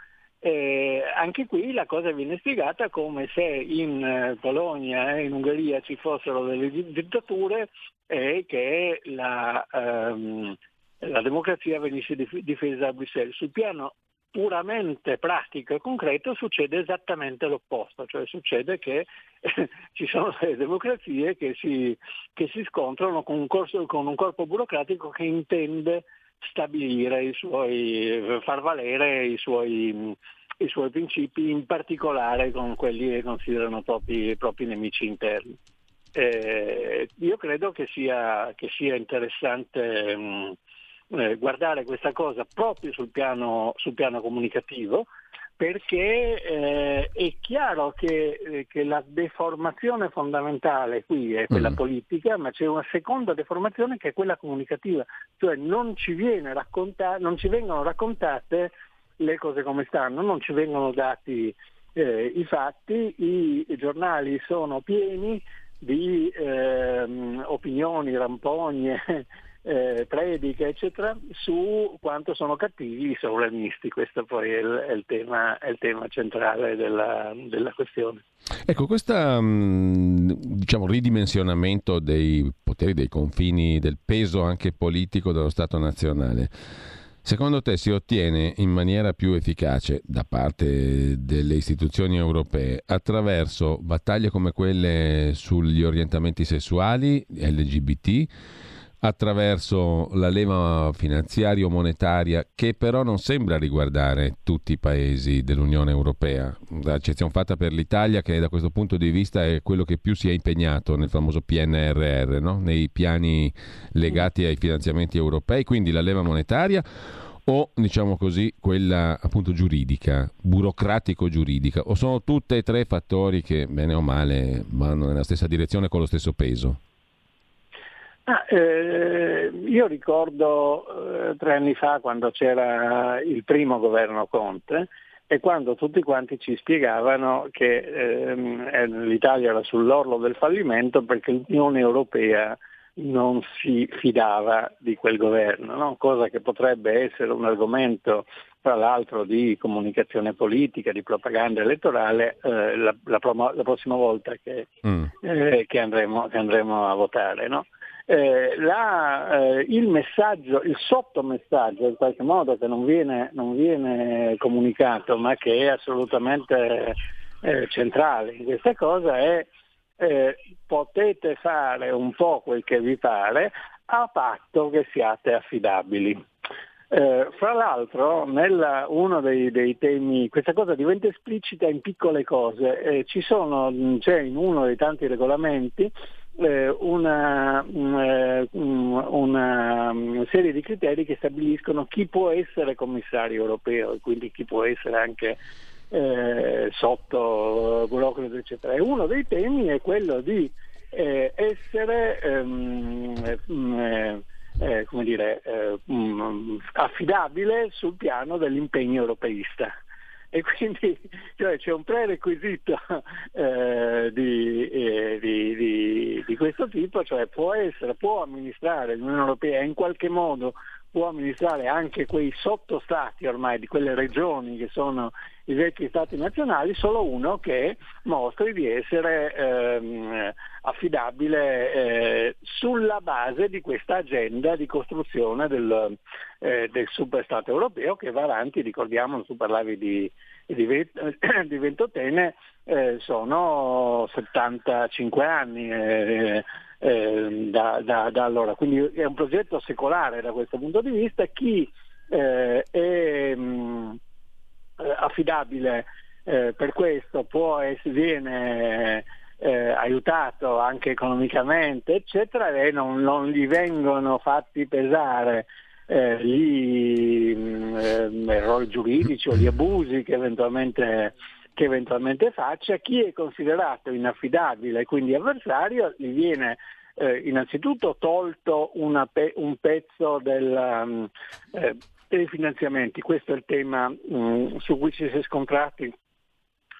Eh, anche qui la cosa viene spiegata come se in Polonia e in Ungheria ci fossero delle dittature e che la, ehm, la democrazia venisse difesa a Bruxelles. Sul piano puramente pratico e concreto succede esattamente l'opposto, cioè succede che eh, ci sono delle democrazie che si, che si scontrano con un, corso, con un, corpo burocratico che intende stabilire i suoi, far valere i suoi, i suoi principi, in particolare con quelli che considerano propri, propri nemici interni. Eh, io credo che sia, che sia interessante mh, eh, guardare questa cosa proprio sul piano, sul piano comunicativo perché eh, è chiaro che, eh, che, la deformazione fondamentale qui è quella mm. politica, ma c'è una seconda deformazione che è quella comunicativa, cioè non ci, racconta- non ci vengono raccontate le cose come stanno, non ci vengono dati eh, i fatti, i, i, giornali sono pieni di ehm, opinioni rampogne eh, prediche, eccetera, su quanto sono cattivi i sovranisti. Questo poi è il, è il, tema, è il tema, centrale della, della questione. Ecco, questo mm, diciamo, ridimensionamento dei poteri, dei confini, del peso anche politico dello Stato nazionale. Secondo te si ottiene in maniera più efficace da parte delle istituzioni europee attraverso battaglie come quelle sugli orientamenti sessuali LGBT attraverso la leva finanziario-monetaria che però non sembra riguardare tutti i paesi dell'Unione Europea, eccezione fatta per l'Italia che da questo punto di vista è quello che più si è impegnato nel famoso PNRR, no? nei piani legati ai finanziamenti europei, quindi la leva monetaria o diciamo così quella appunto giuridica, burocratico-giuridica, o sono tutte e tre fattori che bene o male vanno nella stessa direzione con lo stesso peso? Ah, eh, io ricordo eh, tre anni fa quando c'era il primo governo Conte e quando tutti quanti ci spiegavano che ehm, eh, l'Italia era sull'orlo del fallimento perché l'Unione Europea non si fidava di quel governo, no? cosa che potrebbe essere un argomento tra l'altro di comunicazione politica, di propaganda elettorale eh, la, la, la, prossima volta che, mm. eh, che, andremo, che, andremo, a votare. No? Eh, la, eh, il messaggio, il sottomessaggio in qualche modo che non viene, non viene comunicato ma che è assolutamente eh, centrale in questa cosa è eh, potete fare un po' quel che vi pare a patto che siate affidabili. Eh, fra l'altro, nella, uno dei, dei, temi, questa cosa diventa esplicita in piccole cose. Eh, sono, c'è in uno dei tanti regolamenti una, eh, una, serie di criteri che stabiliscono chi può essere commissario europeo e quindi chi può essere anche eh, sotto burocrate eccetera. E uno dei temi è quello di eh, essere ehm, eh, eh, dire, mm, affidabile sul piano dell'impegno europeista e quindi cioè, c'è un prerequisito eh, di, eh, di, di, di, questo tipo, cioè può, essere, può amministrare l'Unione Europea in qualche modo può amministrare anche quei sottostati ormai di quelle regioni che sono i vecchi stati nazionali, solo uno che mostri di essere ehm, affidabile eh, sulla base di questa agenda di costruzione del, eh, del superstato europeo che va avanti, ricordiamo, tu parlavi di, di, Ventotene, eh, sono 75 anni. Eh, eh, da, da, da, allora. Quindi è un progetto secolare da questo punto di vista. Chi eh, è mh, mm, eh, affidabile eh, per questo può essere, viene eh, aiutato anche economicamente, eccetera, e non, non gli vengono fatti pesare eh, gli mh, mm, errori giuridici o gli abusi che eventualmente che eventualmente faccia, chi è considerato inaffidabile e quindi avversario gli viene eh, innanzitutto tolto pe- un pezzo del, um, eh, dei finanziamenti, questo è il tema um, su cui ci si è scontrati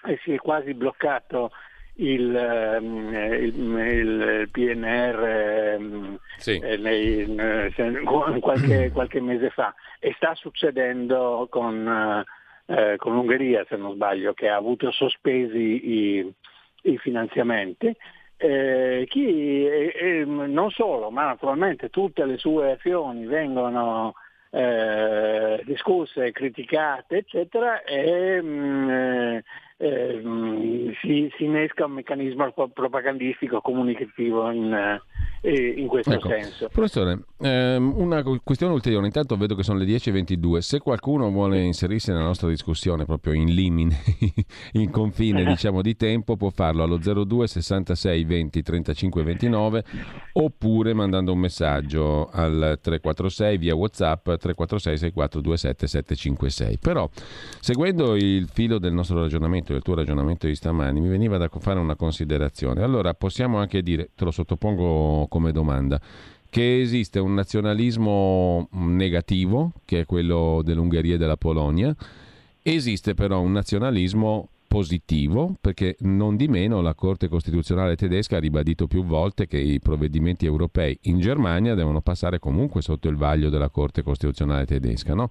e si è quasi bloccato il, um, il, il PNR um, sì. eh, nei, in, qualche, qualche, mese fa e sta succedendo con eh, con l'Ungheria se non sbaglio, che ha avuto sospesi i, i finanziamenti. Eh, chi, eh, non solo, ma naturalmente tutte le sue azioni vengono eh, discusse, criticate, eccetera, e mh, mm, eh, si, si, innesca un meccanismo propagandistico comunicativo in, eh, in questo ecco. senso. Professore, ehm, una questione ulteriore, intanto vedo che sono le 10.22, se qualcuno vuole inserirsi nella nostra discussione proprio in limine, in confine diciamo di tempo, può farlo allo 02 66 20 35 29 oppure mandando un messaggio al 346 via Whatsapp 346 6427 756. Però seguendo il filo del nostro ragionamento ragionamento, del tuo ragionamento di stamani, mi veniva da fare una considerazione. Allora, possiamo anche dire, te lo sottopongo come domanda, che esiste un nazionalismo negativo, che è quello dell'Ungheria e della Polonia, esiste però un nazionalismo positivo perché non di meno la Corte Costituzionale tedesca ha ribadito più volte che i provvedimenti europei in Germania devono passare comunque sotto il vaglio della Corte Costituzionale tedesca. No?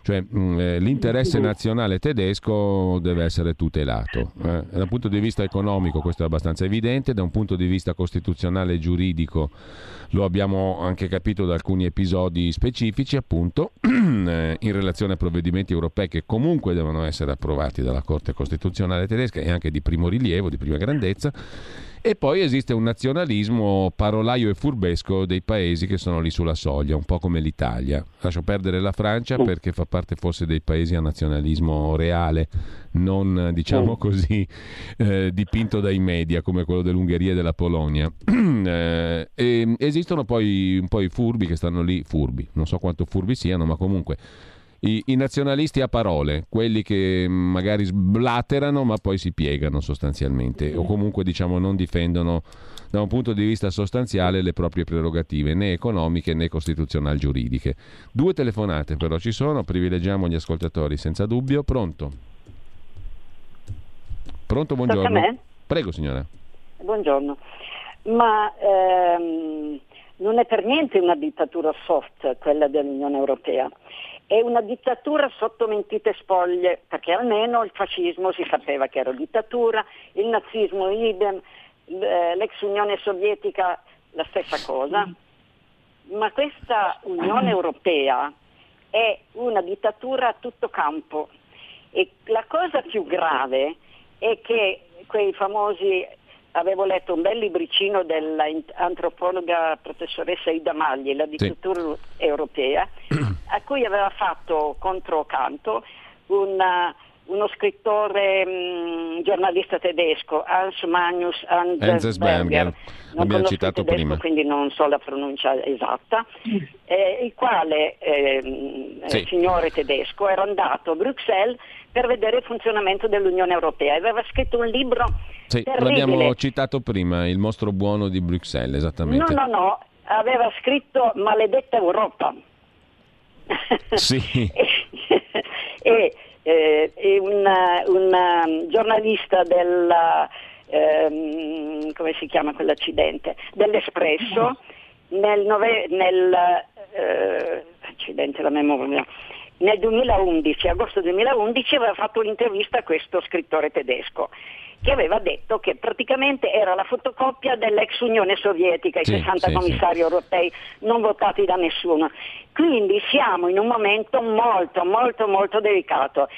Cioè mh, mm, eh, l'interesse nazionale tedesco deve essere tutelato. Eh. Da un punto di vista economico questo è abbastanza evidente, da un punto di vista costituzionale e giuridico lo abbiamo anche capito da alcuni episodi specifici, appunto, eh, in relazione a provvedimenti europei che comunque devono essere approvati dalla Corte Costituzionale tedesca e anche di primo rilievo, di prima grandezza e poi esiste un nazionalismo parolaio e furbesco dei paesi che sono lì sulla soglia, un po' come l'Italia. Lascio perdere la Francia mm. perché fa parte forse dei paesi a nazionalismo reale, non diciamo mm. così eh, dipinto dai media come quello dell'Ungheria e della Polonia. eh, e esistono poi un po' i furbi che stanno lì, furbi, non so quanto furbi siano, ma comunque i, i, nazionalisti a parole, quelli che magari sblaterano ma poi si piegano sostanzialmente o comunque diciamo non difendono da un punto di vista sostanziale le proprie prerogative né economiche né costituzionali giuridiche. Due telefonate però ci sono, privilegiamo gli ascoltatori senza dubbio. Pronto? Pronto, buongiorno. Prego signora. Buongiorno. Ma ehm, non è per niente una dittatura soft quella dell'Unione Europea è una dittatura sotto mentite spoglie, perché almeno il fascismo si sapeva che era dittatura, il nazismo idem, eh, l'ex Unione Sovietica la stessa cosa, ma questa Unione Europea è una dittatura a tutto campo. E la cosa più grave è che quei famosi avevo letto un bel libricino dell'antropologa professoressa Ida Magli, La dittatura sì. europea, a cui aveva fatto controcanto una, uno scrittore mh, mm, giornalista tedesco, Hans Magnus Enzensberger, non abbiamo citato tedesco, prima. quindi non so la pronuncia esatta, eh, il quale, eh, sì. signore tedesco, era andato a Bruxelles per vedere il funzionamento dell'Unione Europea. Aveva scritto un libro sì, terribile. l'abbiamo citato prima, Il mostro buono di Bruxelles, esattamente. No, no, no, aveva scritto Maledetta Europa. Sì. e, e, e una, una giornalista del, ehm, come si chiama quell'accidente, dell'Espresso nel, nove, nel eh, accidente la memoria nel 2011, agosto 2011 aveva fatto un'intervista a questo scrittore tedesco che aveva detto che praticamente era la fotocopia dell'ex Unione Sovietica, i sì, 60 sì, commissari sì. europei non votati da nessuno. Quindi siamo in un momento molto, molto, molto delicato.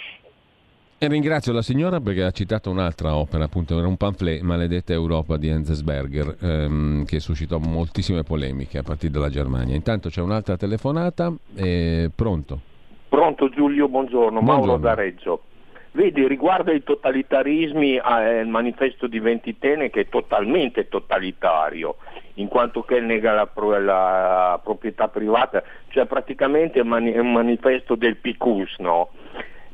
E ringrazio la signora perché ha citato un'altra opera, appunto, era un pamphlet, Maledetta Europa di Enzensberger, ehm, che suscitò moltissime polemiche a partire dalla Germania. Intanto c'è un'altra telefonata, eh, pronto? Pronto Giulio, buongiorno, Buongiorno. Mauro da Reggio. Vedi, riguardo ai totalitarismi, eh, il manifesto di Ventitene che è totalmente totalitario, in quanto che nega la, la proprietà privata, cioè praticamente è un mani- un manifesto del PICUS, no?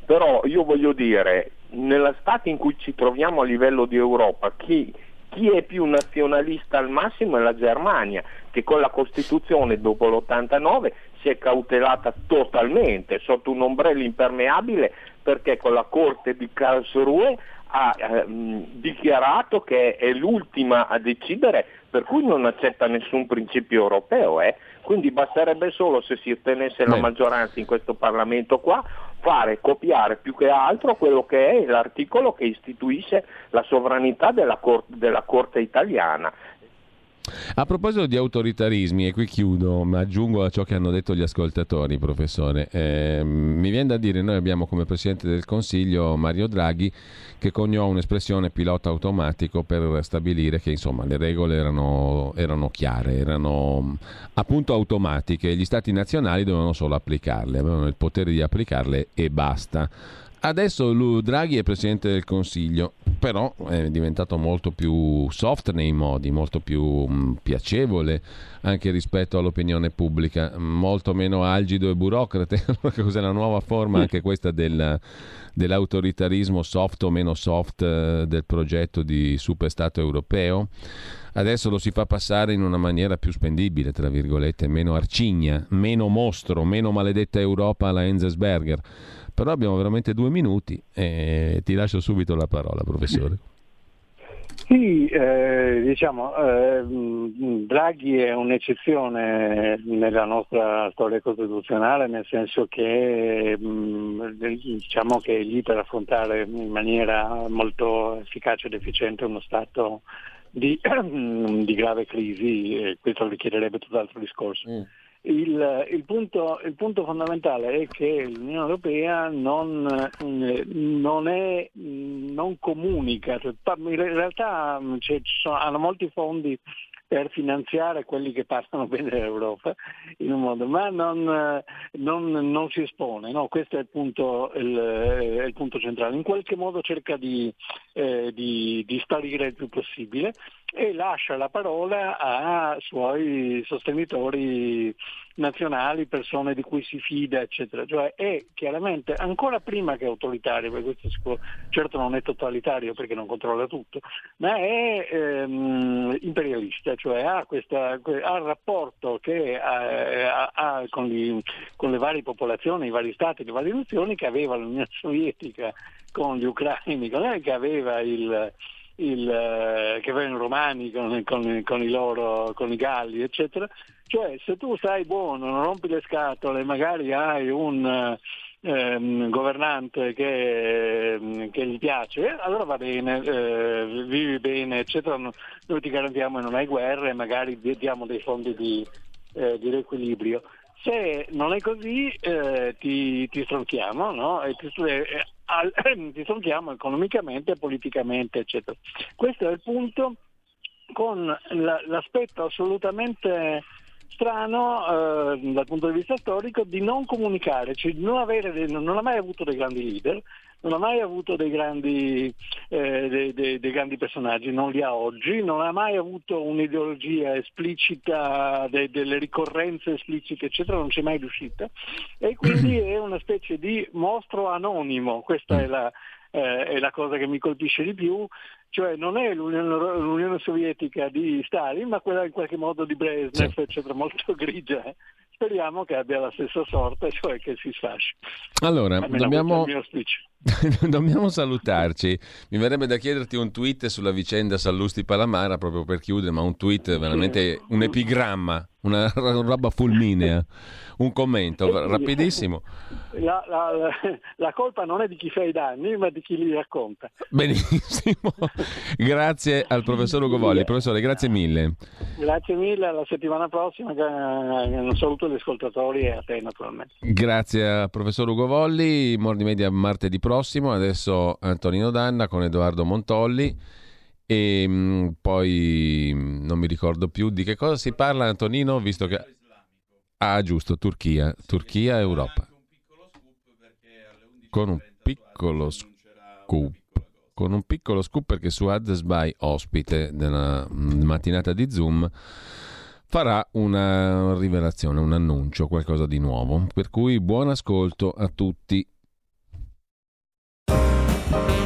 Però io voglio dire, nella Stato in cui ci troviamo a livello di Europa, chi, chi è più nazionalista al massimo è la Germania, che con la Costituzione dopo l'89 si è cautelata totalmente sotto un ombrello impermeabile perché con la Corte di Karlsruhe ha ehm, dichiarato che è l'ultima a decidere, per cui non accetta nessun principio europeo. eh. Quindi basterebbe solo, se si ottenesse la maggioranza in questo Parlamento qua, fare, copiare più che altro quello che è l'articolo che istituisce la sovranità della, Cor- della Corte italiana. A proposito di autoritarismi, e qui chiudo, ma aggiungo a ciò che hanno detto gli ascoltatori, professore, eh, mi viene da dire, noi abbiamo come Presidente del Consiglio Mario Draghi che coniò un'espressione pilota automatico per stabilire che insomma, le regole erano, erano chiare, erano appunto automatiche gli Stati nazionali dovevano solo applicarle, avevano il potere di applicarle e basta. Adesso Draghi è Presidente del Consiglio, però è diventato molto più soft nei modi, molto più mh, piacevole anche rispetto all'opinione pubblica, molto meno algido e burocrate. Cos'è la nuova forma anche questa del- dell'autoritarismo soft o meno soft eh, del progetto di superstato europeo? Adesso lo si fa passare in una maniera più spendibile, tra virgolette, meno arcigna, meno mostro, meno maledetta Europa alla Enzensberger. Però abbiamo veramente due minuti e ti lascio subito la parola, professore. Sì, eh, diciamo, eh, Draghi è un'eccezione nella nostra storia costituzionale, nel senso che mh, diciamo che è lì per affrontare in maniera molto efficace ed efficiente uno Stato di, di grave crisi, e questo richiederebbe tutt'altro discorso. Il, il punto, il punto fondamentale è che l'Unione Europea non, eh, non, è, non comunica, cioè, in realtà ci sono- hanno molti fondi per finanziare quelli che passano bene dall'Europa in un modo, ma non, non- non si espone, no? questo è il punto, il- è il punto centrale. In qualche modo cerca di, eh, di- di sparire il più possibile e lascia la parola a suoi sostenitori nazionali, persone di cui si fida, eccetera. Cioè è chiaramente ancora prima che autoritario, perché questo sicuro- certo non è totalitario perché non controlla tutto, ma è ehm, imperialista, cioè ha, questa, que- ha il rapporto che ha, ha- ha con, gli- con le varie popolazioni, i vari stati, le varie nazioni che aveva l'Unione Sovietica con gli ucraini, eh, che aveva il il, eh, che i romani con, con- con i loro, con i galli, eccetera. Cioè, se tu stai buono, non rompi le scatole, magari hai un eh, ehm, governante che, ehm, che gli piace, allora va bene, eh, vivi bene, eccetera. No- Noi ti garantiamo che non hai guerre, magari di- diamo dei fondi di, eh, di riequilibrio. Se non è così eh, ti, ti stronchiamo, no? E ti, eh, al- ti stronchiamo economicamente, politicamente, eccetera. Questo è il punto con la- l'aspetto assolutamente strano eh, dal punto di vista storico di non comunicare, cioè di non, avere, non ha mai avuto dei grandi leader, non ha mai avuto dei grandi, eh, dei, dei, dei grandi, personaggi, non li ha oggi, non ha mai avuto un'ideologia esplicita, de, delle ricorrenze esplicite, eccetera, non c'è mai riuscita. E quindi è una specie di mostro anonimo, questa è la, eh, è la cosa che mi colpisce di più, cioè non è l'Unione, l'Unione Sovietica di Stalin, ma quella in qualche modo di Brezhnev, sì. eccetera, molto grigia. Eh. Speriamo che abbia la stessa sorte, cioè che si sfasci. Allora, dobbiamo... dobbiamo salutarci. Mi verrebbe da chiederti un tweet sulla vicenda Sallusti Palamara, proprio per chiudere, ma un tweet veramente un epigramma, una roba fulminea. Un commento rapidissimo. La, la, la, colpa non è di chi fa i danni, ma di chi li racconta. Benissimo. grazie al professor Ugo Volli. Professore, grazie mille. Grazie mille, alla settimana prossima. Un saluto agli ascoltatori e a te naturalmente. Grazie al professor Ugo Volli. Mordi Media martedì prossimo. Adesso Antonino Danna con Edoardo Montolli. E mh, poi non mi ricordo più di che cosa si parla, Antonino, visto che Ah, giusto, Turchia, Turchia, Europa. Con un piccolo scoop. Con un piccolo scoop perché su Adesby, ospite della mattinata di Zoom, farà una rivelazione, un annuncio, qualcosa di nuovo. Per cui buon ascolto a tutti.